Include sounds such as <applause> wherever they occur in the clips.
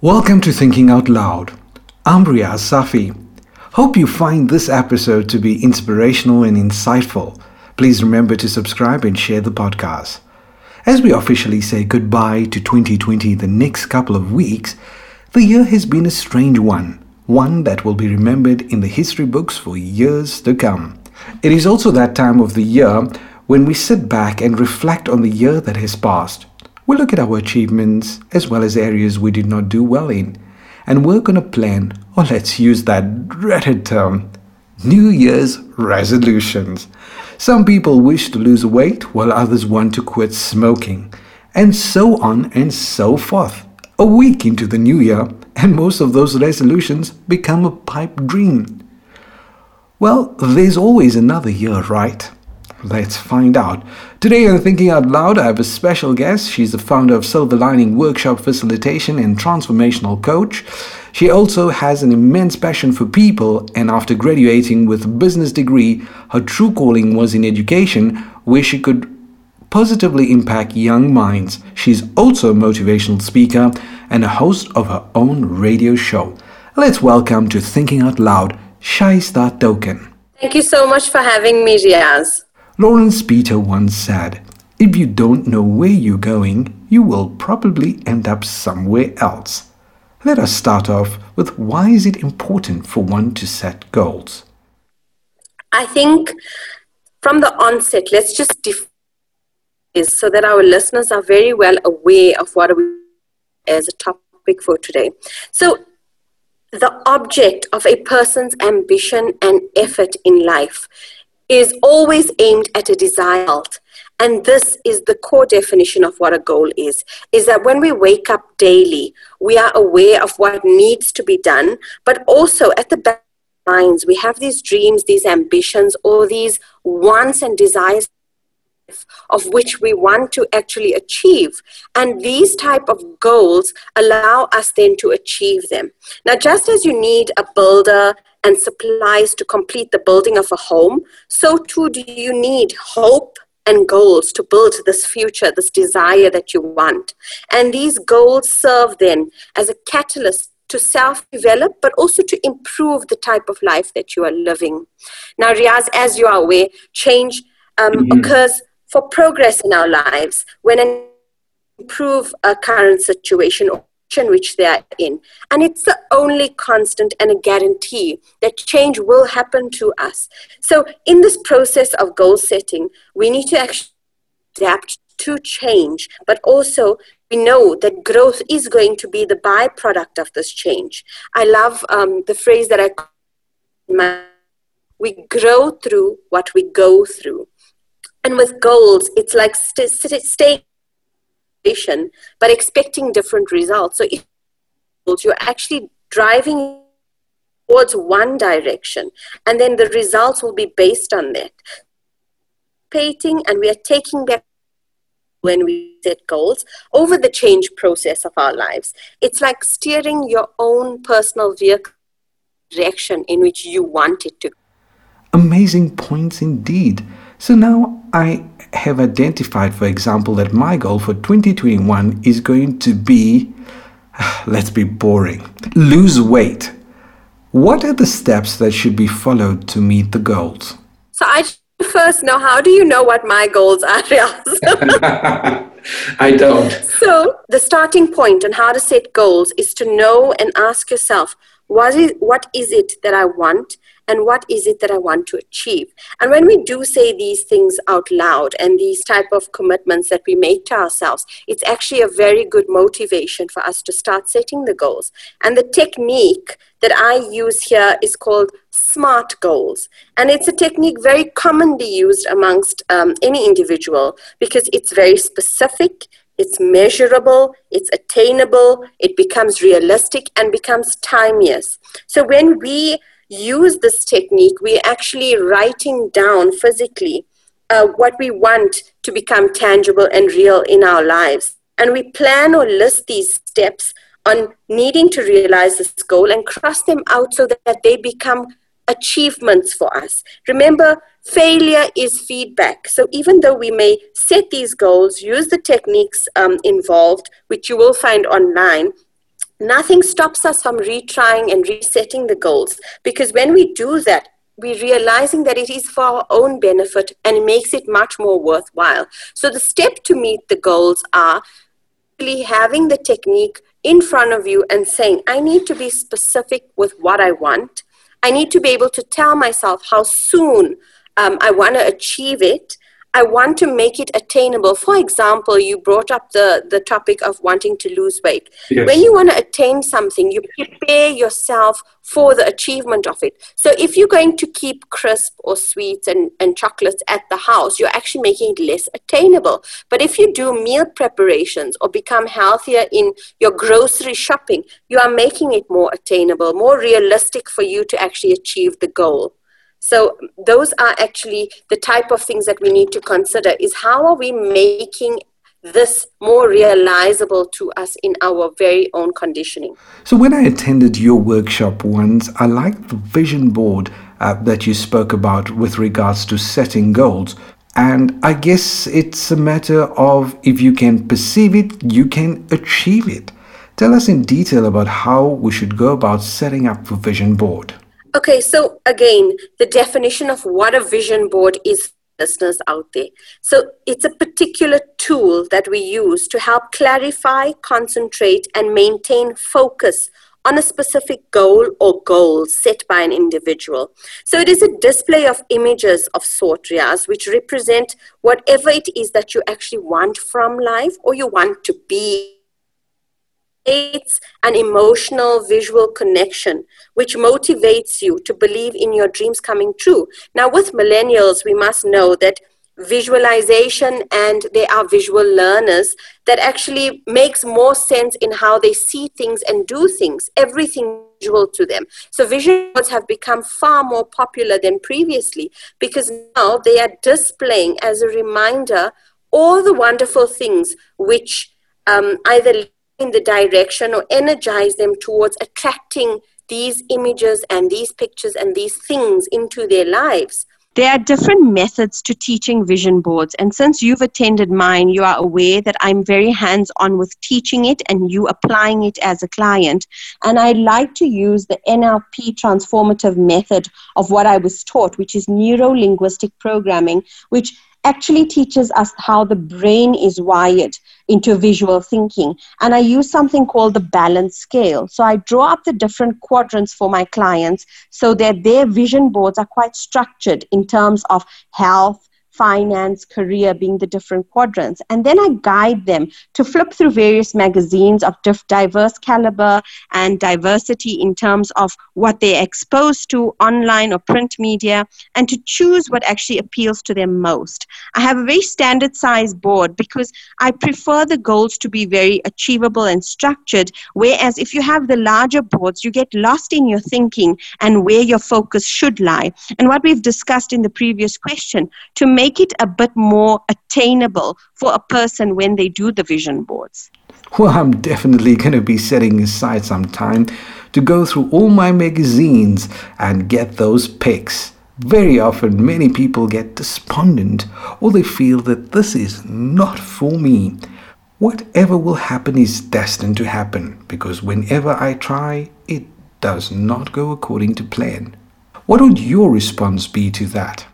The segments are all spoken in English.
Welcome to Thinking Out Loud. I'm Safi. Hope you find this episode to be inspirational and insightful. Please remember to subscribe and share the podcast. As we officially say goodbye to 2020 the next couple of weeks, the year has been a strange one, one that will be remembered in the history books for years to come. It is also that time of the year when we sit back and reflect on the year that has passed. We look at our achievements as well as areas we did not do well in and work on a plan, or let's use that dreaded term, New Year's resolutions. Some people wish to lose weight while others want to quit smoking, and so on and so forth. A week into the new year, and most of those resolutions become a pipe dream. Well, there's always another year, right? Let's find out. Today on Thinking Out Loud, I have a special guest. She's the founder of Silver Lining Workshop Facilitation and Transformational Coach. She also has an immense passion for people, and after graduating with a business degree, her true calling was in education, where she could positively impact young minds. She's also a motivational speaker and a host of her own radio show. Let's welcome to Thinking Out Loud, Shahista Thokan. Thank you so much for having me, Riaz. Laurence Peter once said, If you don't know where you're going, you will probably end up somewhere else. Let us start off with why is it important for one to set goals? I think from the onset, let's just define so that our listeners are very well aware of what we as a topic for today. So the object of a person's ambition and effort in life is always aimed at a desired and this is the core definition of what a goal is is that when we wake up daily we are aware of what needs to be done but also at the back of minds we have these dreams these ambitions or these wants and desires of which we want to actually achieve. And these type of goals allow us then to achieve them. Now just as you need a builder and supplies to complete the building of a home, so too do you need hope and goals to build this future, this desire that you want. And these goals serve then as a catalyst to self develop, but also to improve the type of life that you are living. Now, Riaz, as you are aware, change um, mm-hmm. occurs for progress in our lives when an improve a current situation or which they are in. And it's the only constant and a guarantee that change will happen to us. So, in this process of goal setting, we need to actually adapt to change, but also we know that growth is going to be the byproduct of this change. I love um, the phrase that I we grow through what we go through. And with goals, it's like st- st- staying but expecting different results. So if you're actually driving towards one direction, and then the results will be based on that. Painting, and we are taking back when we set goals over the change process of our lives. It's like steering your own personal vehicle direction in which you want it to. Amazing points indeed. So now I have identified, for example, that my goal for 2021 is going to be, <sighs> let's be boring, lose weight. What are the steps that should be followed to meet the goals? So I first know how do you know what my goals are? <laughs> <laughs> I don't. So the starting point on how to set goals is to know and ask yourself, what is, what is it that I want? And what is it that I want to achieve. And when we do say these things out loud and these type of commitments that we make to ourselves, it's actually a very good motivation for us to start setting the goals. And the technique that I use here is called SMART goals. And it's a technique very commonly used amongst um, any individual because it's very specific, it's measurable, it's attainable, it becomes realistic, and becomes timeless. So when we use this technique, we're actually writing down physically uh, what we want to become tangible and real in our lives. And we plan or list these steps on needing to realize this goal and cross them out so that they become achievements for us. Remember, failure is feedback. So even though we may set these goals, use the techniques um, involved, which you will find online, nothing stops us from retrying and resetting the goals because when we do that, we're realizing that it is for our own benefit and it makes it much more worthwhile. So the step to meet the goals are really having the technique in front of you and saying, I need to be specific with what I want. I need to be able to tell myself how soon um, I want to achieve it. I want to make it attainable. For example, you brought up the, the topic of wanting to lose weight. Yes. When you want to attain something, you prepare yourself for the achievement of it. So if you're going to keep crisp or sweets and, and chocolates at the house, you're actually making it less attainable. But if you do meal preparations or become healthier in your grocery shopping, you are making it more attainable, more realistic for you to actually achieve the goal. So those are actually the type of things that we need to consider is how are we making this more realizable to us in our very own conditioning. So when I attended your workshop once, I liked the vision board uh, that you spoke about with regards to setting goals. And I guess it's a matter of if you can perceive it, you can achieve it. Tell us in detail about how we should go about setting up the vision board. Okay, so again, the definition of what a vision board is listeners out there. So it's a particular tool that we use to help clarify, concentrate, and maintain focus on a specific goal or goals set by an individual. So it is a display of images of sort, which represent whatever it is that you actually want from life or you want to be creates an emotional visual connection which motivates you to believe in your dreams coming true. Now, with millennials, we must know that visualization and they are visual learners that actually makes more sense in how they see things and do things everything visual to them so visuals have become far more popular than previously because now they are displaying as a reminder all the wonderful things which um, either in the direction or energize them towards attracting these images and these pictures and these things into their lives. There are different methods to teaching vision boards, and since you've attended mine, you are aware that I'm very hands on with teaching it and you applying it as a client. And I like to use the NLP transformative method of what I was taught, which is neuro linguistic programming, which actually teaches us how the brain is wired into visual thinking. And I use something called the balance scale. So I draw up the different quadrants for my clients so that their vision boards are quite structured in terms of health, finance, career being the different quadrants. And then I guide them to flip through various magazines of diverse caliber and diversity in terms of what they're exposed to online or print media and to choose what actually appeals to them most. I have a very standard size board because I prefer the goals to be very achievable and structured. Whereas if you have the larger boards, you get lost in your thinking and where your focus should lie. And what we've discussed in the previous question, to make make it a bit more attainable for a person when they do the vision boards? Well, I'm definitely going to be setting aside some time to go through all my magazines and get those pics. Very often, many people get despondent or they feel that this is not for me. Whatever will happen is destined to happen because whenever I try, it does not go according to plan. What would your response be to that?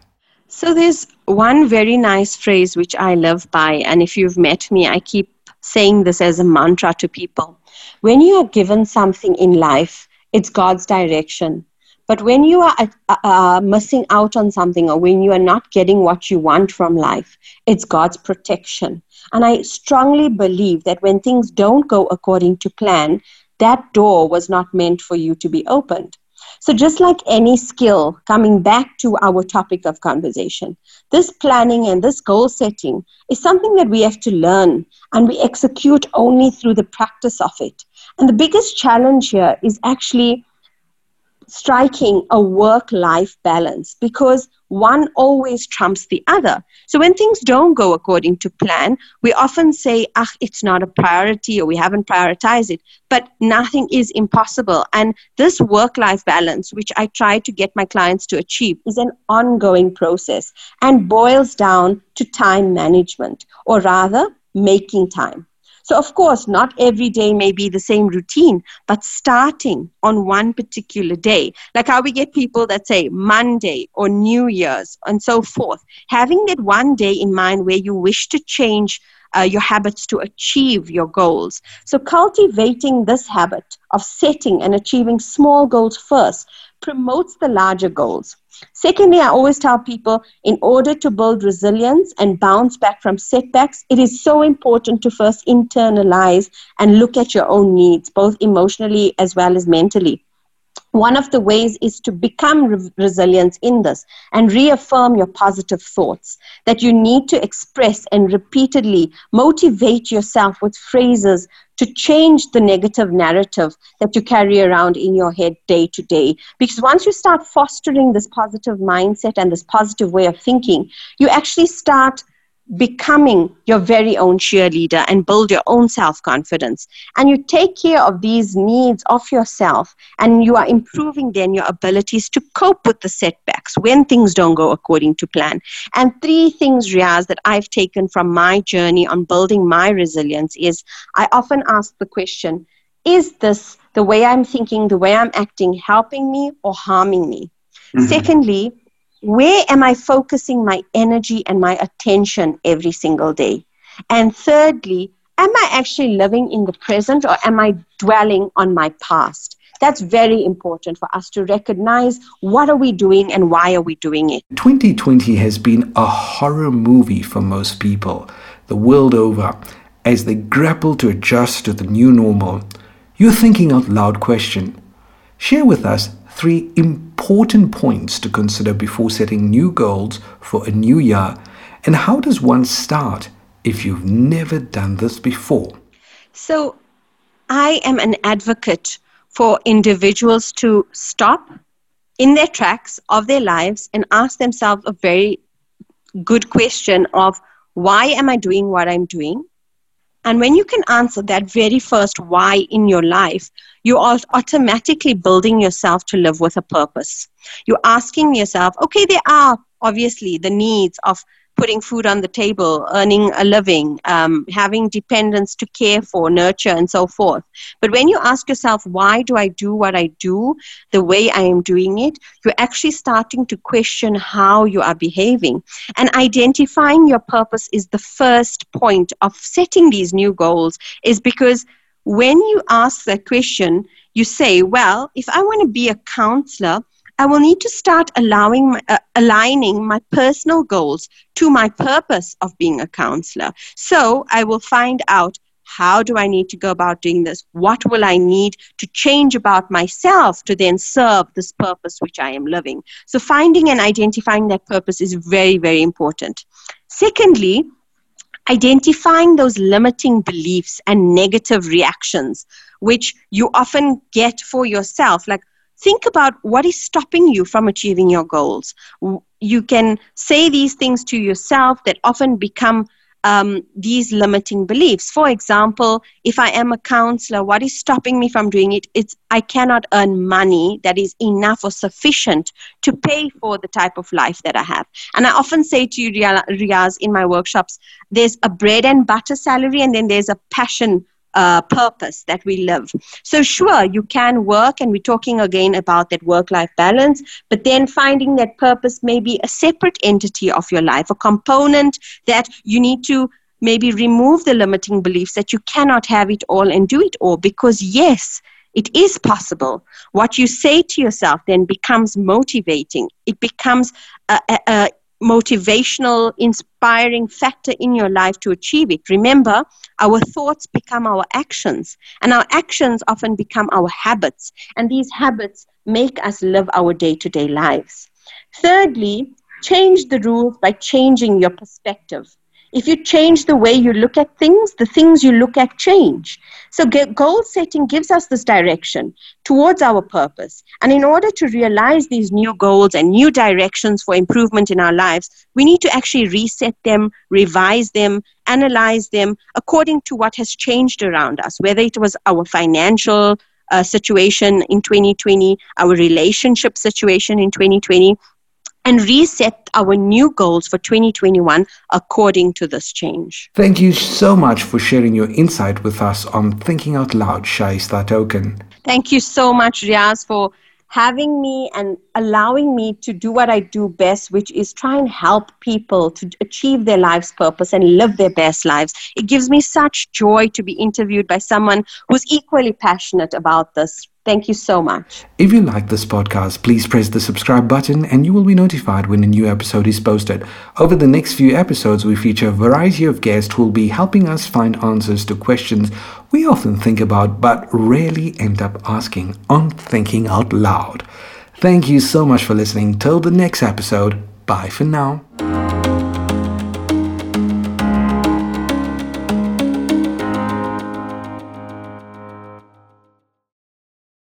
So there's one very nice phrase which I live by, and if you've met me, I keep saying this as a mantra to people. When you are given something in life, it's God's direction. But when you are uh, uh, missing out on something or when you are not getting what you want from life, it's God's protection. And I strongly believe that when things don't go according to plan, that door was not meant for you to be opened. So, just like any skill, coming back to our topic of conversation, this planning and this goal setting is something that we have to learn and we execute only through the practice of it. And the biggest challenge here is actually striking a work life balance because one always trumps the other. So when things don't go according to plan, we often say, ah, it's not a priority or we haven't prioritized it. But nothing is impossible. And this work life balance, which I try to get my clients to achieve, is an ongoing process and boils down to time management, or rather, making time. So, of course, not every day may be the same routine, but starting on one particular day, like how we get people that say Monday or New Year's and so forth, having that one day in mind where you wish to change uh, your habits to achieve your goals. So, cultivating this habit of setting and achieving small goals first promotes the larger goals. Secondly, I always tell people in order to build resilience and bounce back from setbacks, it is so important to first internalize and look at your own needs, both emotionally as well as mentally one of the ways is to become re- resilient in this and reaffirm your positive thoughts that you need to express and repeatedly motivate yourself with phrases to change the negative narrative that you carry around in your head day to day. Because once you start fostering this positive mindset and this positive way of thinking you actually start becoming your very own cheerleader and build your own self confidence. And you take care of these needs of yourself, and you are improving then your abilities to cope with the setbacks when things don't go according to plan. And three things, Riaz, that I've taken from my journey on building my resilience is I often ask the question is this the way I'm thinking, the way I'm acting, helping me or harming me? Mm-hmm. Secondly, where am I focusing my energy and my attention every single day? And thirdly, am I actually living in the present or am I dwelling on my past? That's very important for us to recognize what are we doing and why are we doing it. 2020 has been a horror movie for most people the world over as they grapple to adjust to the new normal. Your thinking out loud question. Share with us three important points to consider before setting new goals for a new year, and how does one start if you've never done this before? So, I am an advocate for individuals to stop in their tracks of their lives and ask themselves a very good question of why am I doing what I'm doing? And when you can answer that very first why in your life, you are automatically building yourself to live with a purpose. You're asking yourself, okay, there are obviously the needs of putting food on the table, earning a living, um, having dependents to care for, nurture, and so forth. But when you ask yourself, why do I do what I do the way I am doing it, you're actually starting to question how you are behaving. And identifying your purpose is the first point of setting these new goals, is because when you ask that question, you say, well, if I want to be a counselor, I will need to start allowing uh, aligning my personal goals to my purpose of being a counselor. So I will find out how do I need to go about doing this? What will I need to change about myself to then serve this purpose which I am living? So finding and identifying that purpose is very, very important. Secondly, identifying those limiting beliefs and negative reactions which you often get for yourself like think about what is stopping you from achieving your goals. You can say these things to yourself that often become um, these limiting beliefs. For example, if I am a counselor, what is stopping me from doing it? It's I cannot earn money that is enough or sufficient to pay for the type of life that I have. And I often say to you, Riaz, in my workshops, there's a bread and butter salary, and then there's a passion uh, purpose that we live. So, sure, you can work, and we're talking again about that work life balance, but then finding that purpose may be a separate entity of your life, a component that you need to maybe remove the limiting beliefs that you cannot have it all and do it all because, yes, it is possible. What you say to yourself then becomes motivating. It becomes a, a, a motivational, inspiring factor in your life to achieve it. Remember, our thoughts become our actions, and our actions often become our habits, and these habits make us live our day to day lives. Thirdly, change the rules by changing your perspective. If you change the way you look at things, the things you look at change. So, goal setting gives us this direction towards our purpose. And in order to realize these new goals and new directions for improvement in our lives, we need to actually reset them, revise them, analyze them according to what has changed around us, whether it was our financial uh, situation in 2020, our relationship situation in 2020 and reset our new goals for 2021 according to this change. Thank you so much for sharing your insight with us on Thinking Out Loud, Shahista Thokan. Thank you so much, Riaz, for having me and allowing me to do what I do best, which is try and help people to achieve their life's purpose and live their best lives. It gives me such joy to be interviewed by someone who's equally passionate about this. Thank you so much. If you like this podcast, please press the subscribe button and you will be notified when a new episode is posted. Over the next few episodes, we feature a variety of guests who will be helping us find answers to questions we often think about but rarely end up asking on Thinking Out Loud. Thank you so much for listening. Till the next episode, bye for now.